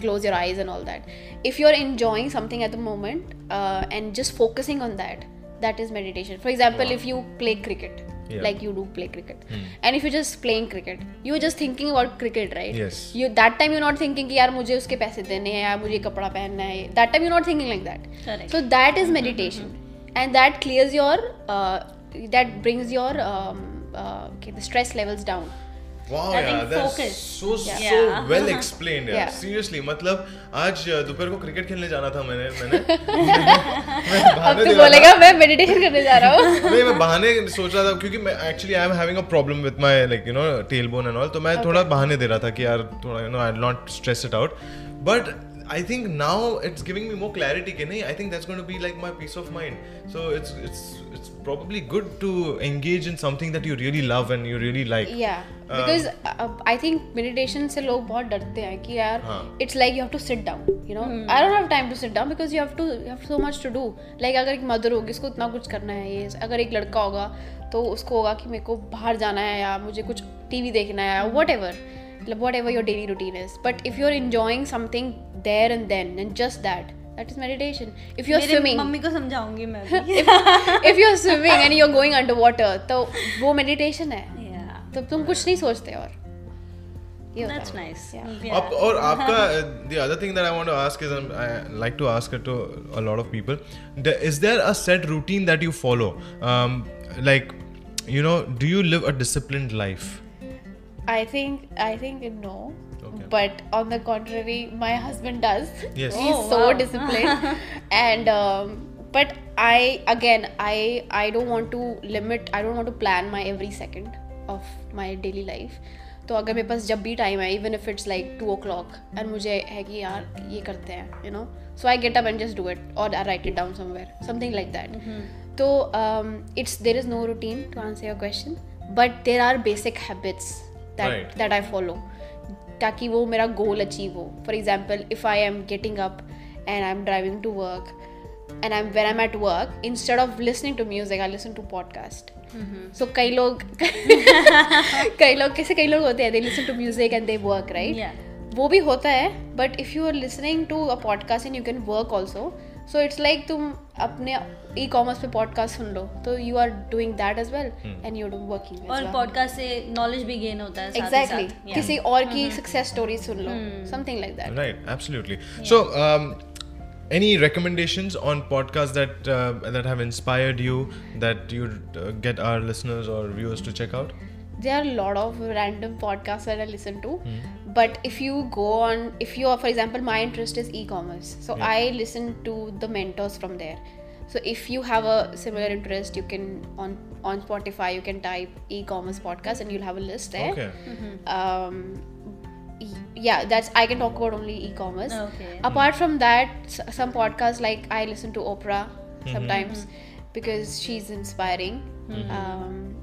close your eyes and all that. If you're enjoying something at the moment uh, and just focusing on that, that is meditation. For example, if you play cricket. Yeah. Like you do play cricket, and if you're just playing cricket, you're just thinking about cricket, right? Yes. You that time you're not thinking कि यार मुझे उसके पैसे देने हैं यार मुझे ये कपड़ा पहनना है that time you're not thinking like that Correct. so that is meditation and that clears your uh, that brings your um, uh, okay, the stress levels down Wow, yeah, that's so so Yeah. well explained. Yeah. Yeah. Seriously, मतलब आज uh, दोपहर को क्रिकेट खेलने जाना था मैंने मैंने। मैं अब बहाने तू दे रहा था। बोलेगा मैं मेडिटेशन करने जा रहा हूँ. नहीं मैं बहाने सोच रहा था क्योंकि मैं actually I am having a problem with my like you know tail bone and all तो मैं थोड़ा बहाने दे रहा था कि यार थोड़ा you know I not stress it out but I think now it's giving me more clarity कि नहीं I think that's going to be like my peace of mind so it's it's it's probably good to engage in something that you really love and you really like. Yeah. Because I think meditation से लोग बहुत डरते हैं कि अगर एक मदर होगी उसको इतना कुछ करना है ये अगर एक लड़का होगा तो उसको होगा कि मेरे को बाहर जाना है या मुझे कुछ टीवी देखना है वट एवर hmm. मतलब whatever your daily routine is but if you are enjoying something there and then and just that That is meditation. If you're मेरे मम्मी को समझाऊँगी मैं. if, if you're swimming and going under underwater, तो वो मेडिटेशन है. तो तुम कुछ नहीं सोचते और ये होता that's है। nice Yeah. Up, और आपका the other thing that I want to ask is um, I like to ask it to a lot of people. The- Is there a set routine that you follow? Um, like, you know, do you live a disciplined life? I think I think no. Okay. But on the contrary, my husband does. Yes. He's Oh, so wow. disciplined. and um, but I again I I don't want to limit. I don't want to plan my every second Of my daily life तो अगर मेरे पास जब भी टाइम है even if it's like two o'clock and मुझे है कि यार ये करते हैं you know so I get up and just do it और I write it down somewhere something like that तो it's there is no routine to answer your question but there are basic habits that that I follow ताकि वो मेरा गोल अचीव हो. For example if I am getting up and I am driving to work and I am where I am at work instead of listening to music I listen to podcast so कई लोग कई लोग कैसे कई लोग होते हैं they listen to music and they work right वो भी होता है but if you are listening to a podcast and you can work also so it's like तुम अपने ई कॉमर्स पे पॉडकास्ट सुन लो तो you are doing that as well and you do working और पॉडकास्ट से नॉलेज भी गेन होता है एग्जैक्टली। Yeah. किसी और की सक्सेस स्टोरी सुन लो something like that Right, absolutely. So, um, any recommendations on podcasts that uh, that have inspired you that you'd uh, get our listeners or viewers to check out? there are a lot of random podcasts that I listen to. But if you go on, if you are, for example, my interest is e-commerce, so Yeah. I listen to the mentors from there. So if you have a similar interest, you can on on Spotify you can type e-commerce podcast and you'll have a list there. Okay. Um, y- yeah, that's I can talk about only e-commerce. Okay. Apart from that, s- some podcasts like I listen to Oprah sometimes because she's inspiring. Um,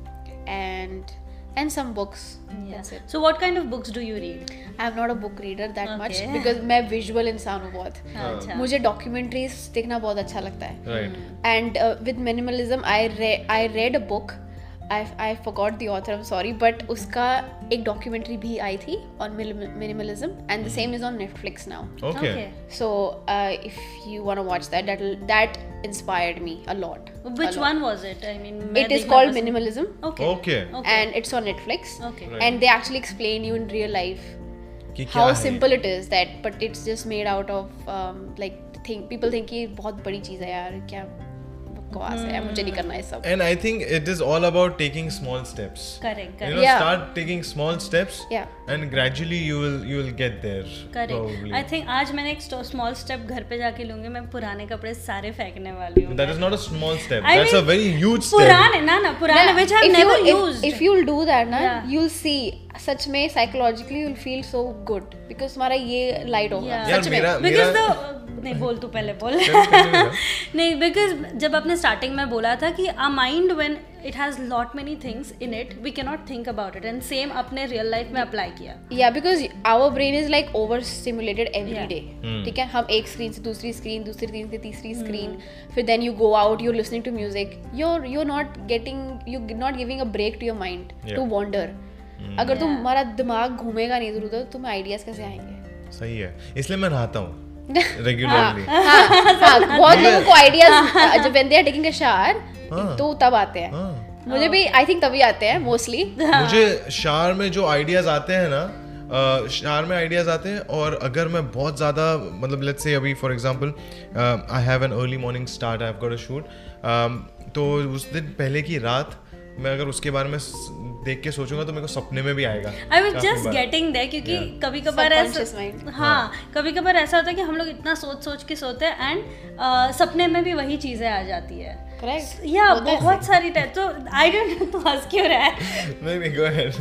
and and some books. That's it. So what kind of books do you read? I'm not a book reader that much Okay. because मैं visual इंसान हूँ बहुत अच्छा मुझे documentaries देखना बहुत अच्छा लगता है Right. and uh, with minimalism I read I read a book I I forgot the author I'm sorry but उसका एक documentary भी आई थी on minim- minimalism and the same is on Netflix now Okay. Okay. so uh, if you want to watch that that that inspired me a lot Which a lot. one was it? I mean, it is called minimalism Okay. Okay. Okay. and it's on Netflix Okay. Right. and they actually explain you in real life how है? simple it is that but it's just made out of um, like think people think कि बहुत बड़ी चीज़ है यार क्या बकवास है मुझे नहीं करना है सब And I think it is all about taking small steps. Correct. You Correct. know, Yeah. start taking small steps, Yeah. and gradually you will you will get there. Correct. I think आज मैंने एक स्मॉल स्टेप घर पे जाके लूँगी मैं पुराने कपड़े सारे फेंकने वाली हूँ That is not a small step. I That's a mean, very huge step. पुराने ना ना पुराने Yeah, which I've if never you, used if, if you'll do that na Yeah. you'll see सच में psychologically will feel so good because तुम्हारा ये लाइट होगा सच में बिकॉज़ द नहीं बोल तू पहले बोल। नहीं बिकॉज़ जब आपने स्टार्टिंग में बोला था कि a mind when it has lot many things in it we can not think about it and same अपने रियल लाइफ में अप्लाई किया। या because our brain is like over stimulated every day Hmm. ठीक है? हम एक स्क्रीन से दूसरी स्क्रीन दूसरी स्क्रीन से तीसरी स्क्रीन फिर then you go out you listening to music you're you not getting you not giving a break to your mind to wander अगर Yeah. तुम्हारा दिमाग घूमेगा नहीं इधर उधर तुम्हें आइडियाज़ कैसे आएँगे? सही है। इसलिए मैं नहाता हूँ। रेगुलरली हाँ, हाँ, बहुत लोगों को आइडियाज़ जब they are taking a shower हाँ. तो तब आते हैं। हाँ। मुझे भी आई थिंक तभी आते हैं मोस्टली मुझे शार में जो आइडियाज़ आते हैं ना अ, शार में आइडियाज़ आते हैं और अगर मैं बहुत ज़्यादा मतलब लेट्स से अभी for example I have an early morning start I have got a shoot तो उस दिन पहले की रात मैं अगर उसके बारे में देख के सोचूँगा तो मेरे को सपने में भी आएगा। I was just getting there क्योंकि Yeah. कभी कभार ऐसा mind. हाँ कभी कभार ऐसा होता है कि हम लोग इतना सोच सोच के सोते हैं एंड सपने में भी वही चीज़ें आ जाती है। करेक्ट या बहुत सारी टाइप तो आई डोंट नो तो हंस क्यों रहा है? नहीं नहीं गो अहेड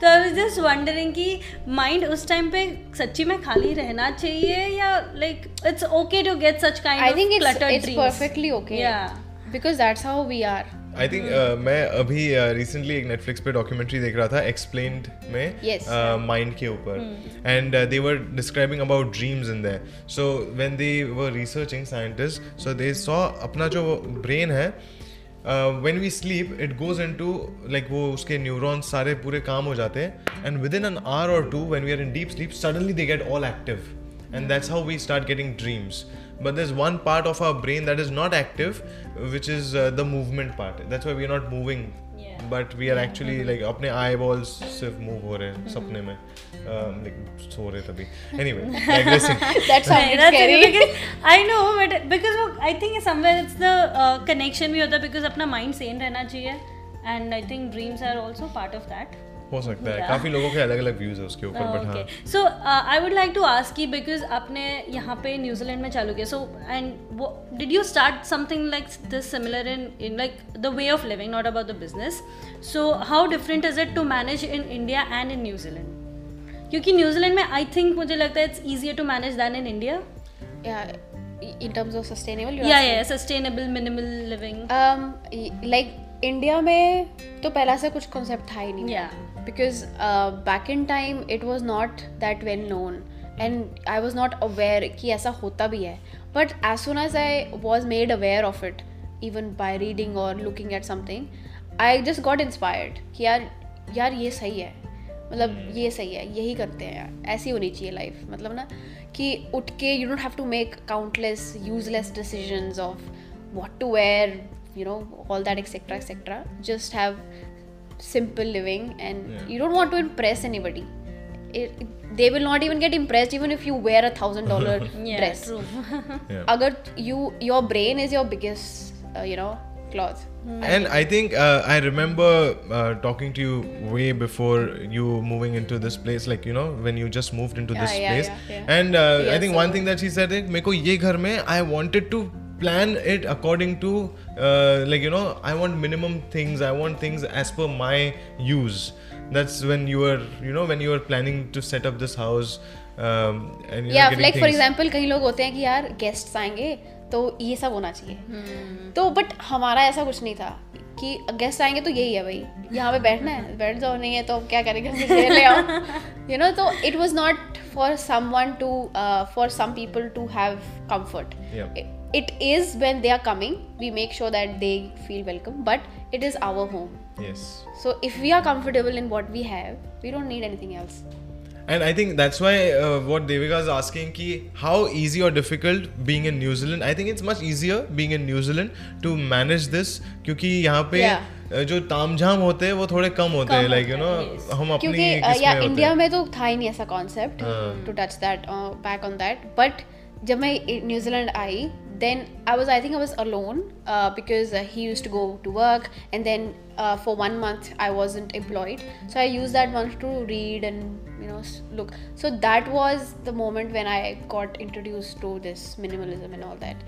तो आई वाज जस्ट वंडरिंग कि माइंड उस टाइम पे सच्ची में खाली रहना चाहिए या like it's okay to get such kind I of think it's cluttered it's perfectly okay. Yeah. because that's how we are. I think मैं अभी रिसेंटली एक नेटफ्लिक्स पे डॉक्यूमेंट्री देख रहा था एक्सप्लेन्ड में माइंड के ऊपर. And they were describing about dreams in there so when they were researching scientist so they saw अपना जो ब्रेन है when we sleep it goes in to like वो उसके न्यूरॉन्स सारे पूरे काम हो जाते हैं. And within an hour or two when we are in deep sleep suddenly they get all active and that's how we start getting dreams. But there's one part of our brain that is not active which is uh, the movement part that's why we are not moving Yeah. but we are actually like अपने eyeballs सिर्फ़ move हो रहे हैं सपने में um, like सो रहे तभी anyway digressing that sounded that's scary because I know but because I think somewhere it's the uh, connection भी होता है because अपना mind sane रहना चाहिए and I think dreams are also part of that हो सकता है। काफ़ी लोगों के अलग अलग व्यूज़ है उसके ऊपर बट हाँ। So I would like to ask की बिकॉज़ आपने यहाँ पे न्यूजीलैंड में चालू किया। सो एंड वो did you start something like this similar in in like the way of living not about the business so how different is it to manage in India and in New Zealand क्योंकि न्यूजीलैंड में आई थिंक मुझे लगता है it's easier to manage than in India yeah in terms of sustainable या asking? या sustainable minimal living um like India में तो पहला से कुछ कॉन्सेप्ट था ही नहीं। Yeah. Because back in time it was not that well known and I was not aware कि ऐसा होता भी है. But as soon as I was made aware of it even by reading और looking at something I just got inspired कि यार यार ये सही है. मतलब ये सही है, यही करते हैं यार. ऐसी होनी चाहिए लाइफ मतलब ना कि उठ के you don't have to make countless useless decisions of what to wear you know all that etcetera etcetera just have simple living and yeah. you don't want to impress anybody it, it, they will not even get impressed even if you wear a thousand dollar dress true. yeah. agar you your brain is your biggest uh, you know cloth mm. and i think uh, i remember uh, talking to you way before you moving into this place like you know when you just moved into yeah, this yeah, place and uh, i think so one thing that she said is meko ye ghar mein i wanted to plan it according to uh, like you know I want minimum things. I want things as per my use. That's when you were you know when you were planning to set up this house. Um, and like for things- example कई लोग होते हैं कि यार गेस्ट्स आएँगे तो ये सब होना चाहिए Hmm. तो बट हमारा ऐसा कुछ नहीं था कि गेस्ट आएँगे तो यही है भाई यहाँ पे बैठना है बैठ जाओ नहीं है तो क्या करेंगे ले आओ यू नो तो it was not for someone to for some people to have comfort Yeah. it is when they are coming we make sure that they feel welcome but it is our home Yes. so if we are comfortable in what we have we don't need anything else And I think that's why uh, what Devika is asking ki how easy or difficult being in New Zealand. I think it's much easier being in New Zealand to manage this क्योंकि यहाँ पे Yeah. uh, जो तामझाम होते हैं वो थोड़े कम होते हैं कम लाइक यू नो होते हैं, yes. हम अपनी क्योंकि uh, किस या में होते इंडिया हैं में तो था ही नहीं ऐसा कॉन्सेप्ट हाँ। To touch that back on that but जब मैं New Zealand I then I was I think I was alone because he use to go to work and then for one month I wasn't employed so i used that month to read and you know s- look so that was the moment when i got introduced to this minimalism and all that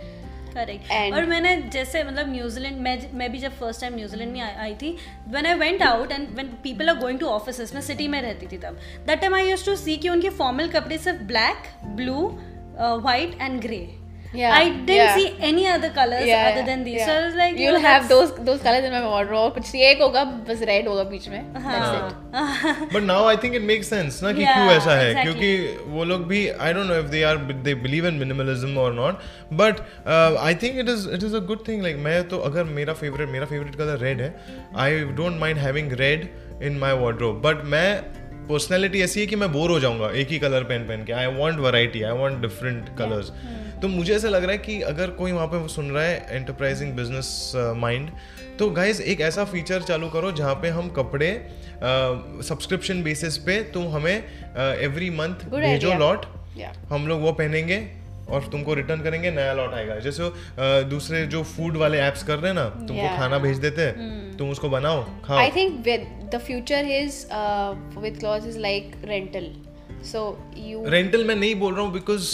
correct And- और मैंने जैसे मतलब न्यूजीलैंड मैं मैं भी जब फर्स्ट टाइम न्यूजीलैंड में आई आई थी when I went out and when people are going to offices मैं सिटी में रहती थी तब that time I used to see कि उनके फॉर्मल कपड़े सिर्फ black blue white and grey Yeah, I didn't yeah. see any other colors Yeah, other than these. yeah. So I was like, you'll know, have those those colors in my wardrobe. कुछ एक होगा बस रेड होगा बीच में that's it. हाँ but now I think it make ना कि Yeah, क्यों ऐसा है exactly. क्योंकि वो लोग भी I don't know if they are they believe in minimalism or not but I think it is it is a good thing like मैं तो अगर मेरा फेवरेट मेरा फेवरेट कलर रेड है I don't mind having red in my wardrobe but मैं पर्सनैलिटी ऐसी है कि मैं बोर हो जाऊँगा एक ही कलर पहन पहन के। I want variety I want different colours तो मुझे ऐसा लग रहा है कि अगर कोई वहाँ पे सुन रहा है एंटरप्राइजिंग बिज़नेस माइंड तो गाइज़ एक ऐसा फीचर चालू करो जहाँ पे हम कपड़े सब्सक्रिप्शन बेसिस पे तुम हमें एवरी मंथ भेजो लॉट हम लोग वो पहनेंगे और तुमको रिटर्न करेंगे नया लॉट आएगा। जैसे वो, दूसरे जो फ़ूड वाले एप्स कर रहे हैं ना तुमको Yeah. खाना भेज देते हैं तुम उसको बनाओ खाओ। Think with the future is uh, with clothes is like rental. So rental मैं नहीं बोल रहा हूँ बिकॉज़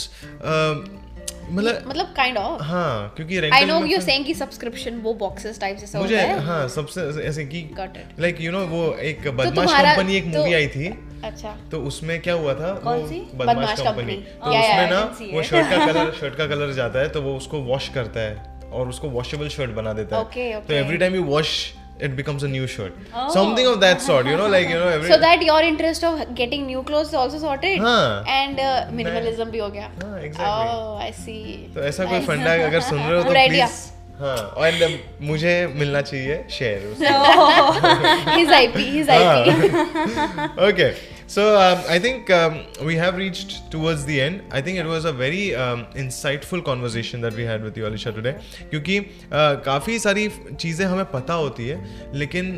मतलब मतलब kind of. हाँ क्योंकि I rental know you're saying कि subscription वो boxes type जैसा मुझे होता है. हाँ सबसे ऐसे कि लाइक यू नो वो एक बदमाश कंपनी एक तो- मूवी आई थी अच्छा. तो उसमें क्या हुआ था कौन सी? बदमाश कंपनी। तो उसमें ना वो शर्ट का कलर शर्ट का कलर जाता है तो वो उसको वॉश करता है और उसको वॉशेबल शर्ट बना देता है तो every time you wash It becomes a new shirt something of that sort you know like you know every So that your interest of getting new clothes is also sorted. हाँ. And uh, minimalism भी हो गया. हाँ, exactly. Oh, I see. तो ऐसा कोई फंडा अगर सुन रहे हो तो Good idea. प्लीज हाँ और मुझे मिलना चाहिए share his IP, his IP. okay so um, i think um, we have reached towards the end i think it was a very um, insightful conversation that we had with you alisha today क्योंकि uh, काफ़ी सारी चीज़ें हमें पता होती है लेकिन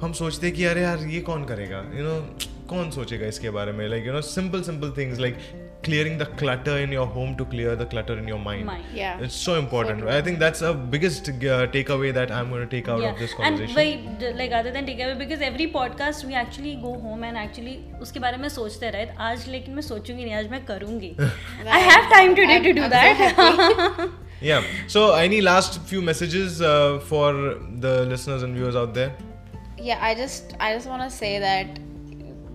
हम सोचते हैं कि अरे यार ये कौन you know, कौन सोचेगा इसके बारे में like you know simple simple things like clearing the clutter in your home to clear the clutter in your mind, Mind. Yeah. it's so important i think that's a biggest uh, takeaway that i'm going to take out of this and conversation वही like other than takeaway because every podcast we actually go home and actually उसके बारे में सोचते रहे आज लेकिन मैं सोचूंगी नहीं आज मैं करूंगी I have time today to do I'm so that Yeah. So, any last few messages uh, for the listeners and viewers out there? yeah i just i just want to say that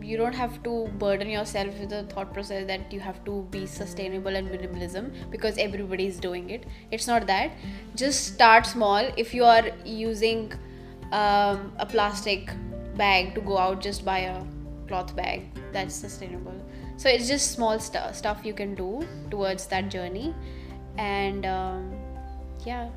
you don't have to burden yourself with the thought process that you have to be sustainable and minimalism because everybody is doing it. It's not that. Just start small. If you are using um, a plastic bag to go out just buy a cloth bag that's sustainable. So it's just small stu- stuff you can do towards that journey. And um, yeah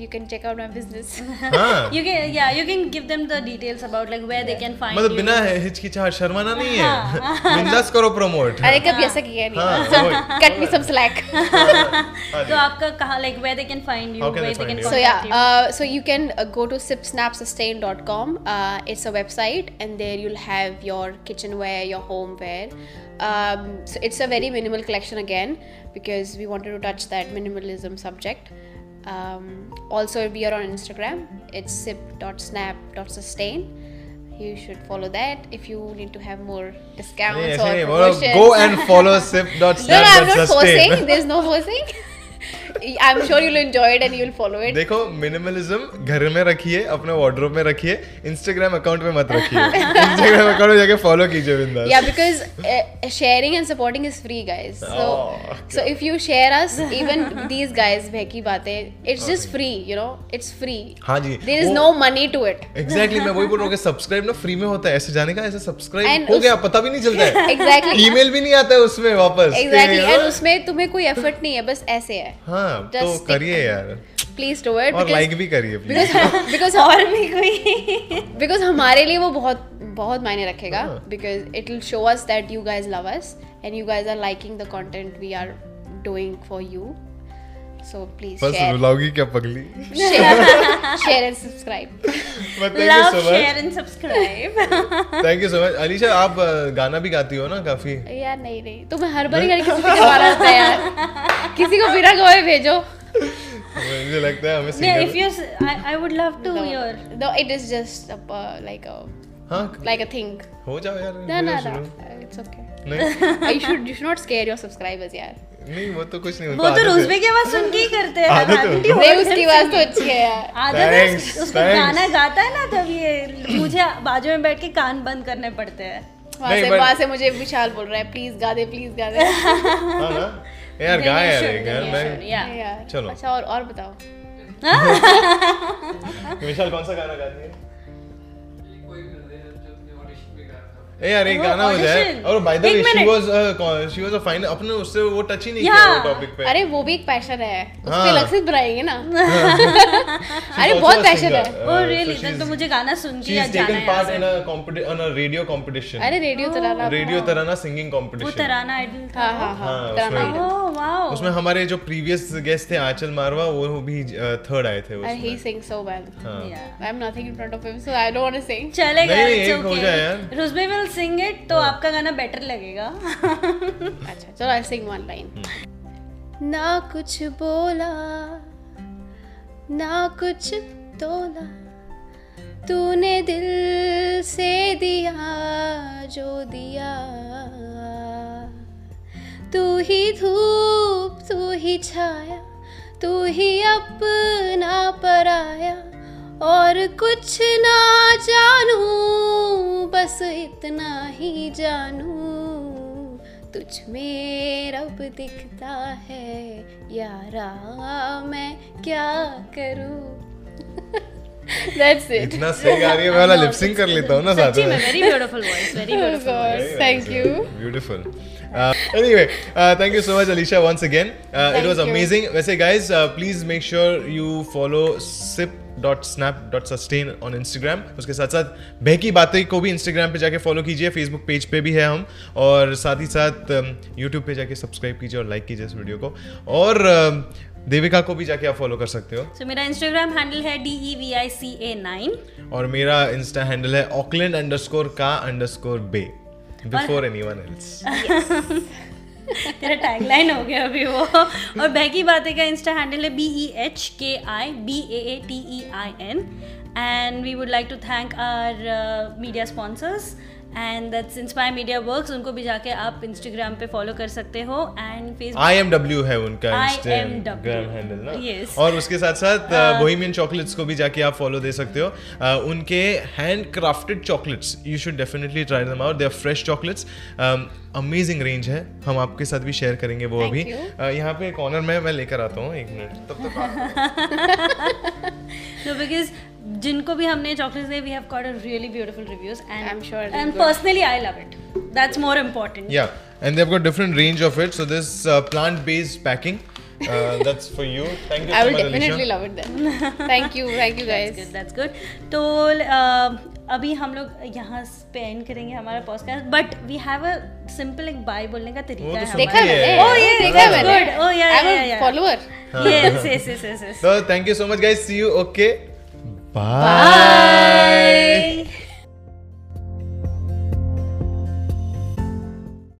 you can check out my business हाँ you can yeah you can give them the details about like where they can find मतलब you बिना हिचकिचाहट शर्माना नहीं है बिंदास करो प्रमोट अरे कभी ऐसा किया हाँ, नहीं वही। कट मी सम स्लैक तो आपका कहाँ like where they can find you How can where they they can find you? so contact yeah you uh, so you can uh, go to sipsnapsustain.com uh, it's a website and there you'll have your kitchenware your homeware um, so it's a very minimal collection again because we wanted to touch that minimalism subject Um, also, we are on Instagram. It's sip.snap.sustain. You should follow that if you need to have more discounts hey, or hey, promotions. Go and follow sip.snap.sustain. no, no, I'm not forcing. There's no forcing. I am sure you will enjoy it and you will follow it देखो मिनिमलिज्म घर में रखिए अपने वार्डरोब में रखिए Instagram अकाउंट में मत रखिए। Instagram अकाउंट में जाके फॉलो कीजिए बिंदास। या because sharing and supporting is free guys so so if you share us even these guys Beki बातें it's just free you know it's free हाँ जी there is no money to it exactly मैं वही बोल रहा हूँ कि सब्सक्राइब ना फ्री में होता है ऐसे जाने का ऐसे सब्सक्राइब हो गया पता भी नहीं चलता है। एग्जैक्टली ईमेल भी नहीं आता है उसमें वापस। एग्जैक्टली एंड उसमें तुम्हें कोई एफर्ट नहीं है बस ऐसे है। प्लीज़ डू इट लाइक भी करिए बिकॉज़ हमारे लिए वो बहुत बहुत मायने रखेगा because it will show us that you guys love us and you guys are liking the content we are doing for you so please बस लाओगी क्या पगली share and subscribe love share and subscribe thank you so much Alisha आप uh, गाना भी गाती हो ना काफ़ी? यार नहीं नहीं। तो तुम हर बार घर किसी के यार। किसी को बिना गवाए भेजो। मुझे लगता है हमें if you I would love to your though it is just like a हाँ? लाइक अ थिंग हो जाओ यार ना ना it's okay I should you should not scare your subscribers यार। नहीं वो तो कुछ नहीं वो तो है। रोजबे की आवाज़ सुन के ही करते हैं आदत है। आंटी नहीं उसकी आवाज़ तो अच्छी है। यार आदत है उसको गाना गाता है ना तब ये मुझे बाजू में बैठ के कान बंद करने पड़ते हैं। वहाँ से वहाँ से मुझे विशाल बोल रहा है प्लीज़ गा दे प्लीज़ गा दे। हाँ यार Then गा यार यार मैं चलो। अच्छा और और बताओ। विशाल कौन सा गाना गाती है? ए यार एक गाना हो। जाए और by the way she was she was a fine अपने उससे वो टच ही नहीं किया वो टॉपिक पे। अरे वो भी एक पैशन है। उस हाँ। पे अलग से बनाएँगे ना अरे बहुत पैशन है। ओ Uh, रियली so तब तो मुझे गाना सुन के जाना है यहाँ in से। a competi- on a radio अरे radio Tarana. Radio Tarana singing वो तराना आइडल था। हाँ हाँ हाँ। हाँ, तराना. Oh wow. उसमें हमारे जो प्रीवियस गेस्ट थे आंचल मारवा वो भी थर्ड आए थे उसमें he sings so well हाँ। Yeah. I'm nothing in front of him so I don't want to sing चलेगा नहीं, नहीं, it's एक हो okay. जाए यार। हाँ। रुजबे विल सिंग इट तो आपका गाना बेटर लगेगा। अच्छा चलो आई सिंग वन लाइन ना कुछ बोला ना कुछ तोला तूने दिल से दिया जो दिया। तू ही धूप तू ही छाया तू ही अपना पराया। और कुछ ना जानू बस इतना ही जानू तुझ में रब दिखता है यारा मैं क्या करूँ That's it. इतना सही गा रही है मैं वाला लिप सिंक कर लेता हूँ ना साथ में very beautiful voice very Oh beautiful you. Beautiful. Uh, anyway, uh, thank you so much, Alicia, once again. Uh, it was you. amazing. वैसे guys, uh, please make sure you follow sip.snap.sustain on Instagram. उसके साथ साथ बहकी बातें को भी Instagram पे जाके फॉलो कीजिए Facebook पेज पे भी है हम। और साथ ही साथ um, YouTube पे जाके सब्सक्राइब कीजिए और लाइक कीजिए इस वीडियो को। और um, देविका को भी जाके आप फॉलो कर सकते हो। सो मेरा इंस्टाग्राम हैंडल है D E V I C A nine और मेरा इंस्टा हैंडल है ऑकलैंड अंडरस्कोर का underscore bay before anyone else तेरा टैगलाइन हो गया अभी वो। और बहकी बातें का इंस्टा हैंडल है B E H K I B A A T E I N and we would like to thank our media sponsors and that's inspire media works उनको भी जाके आप इंस्टाग्राम पे फॉलो कर सकते हो and Facebook I M W है उनका इंस्टाग्राम हैंडल ना। Yes. Uh, और उसके साथ साथ बोहेमियन चॉकलेट्स को भी जाके आप फॉलो दे सकते हो। Uh, उनके hand crafted chocolates you should definitely try them out they are fresh chocolates amazing range Um, है। हम आपके साथ भी शेयर करेंगे वो Thank अभी. Uh, यहाँ पे कॉर्नर में मैं लेकर आता हूँ। एक मिनट तब तक आप- No, because जिनको भी हमने चॉकलेट्स दिए we have got a really beautiful reviews and I'm sure they're and personally I love it that's more important Yeah, and they've got different range of it. So this uh, plant-based packing, uh, that's for you. Thank you I so will much, definitely Alicia. love it then. Thank you, thank you guys. Good that's good तो uh, अभी हम लोग यहाँ पे करेंगे हमारा podcast but we have a simple एक बाय बोलने का तरीका तो है देखा है। मैंने Oh, yeah, देखा that's मैंने good. Oh, yeah, I'm yeah, a follower. Yes yes yes yes So thank you so much, guys. See you. Okay. Bye. Bye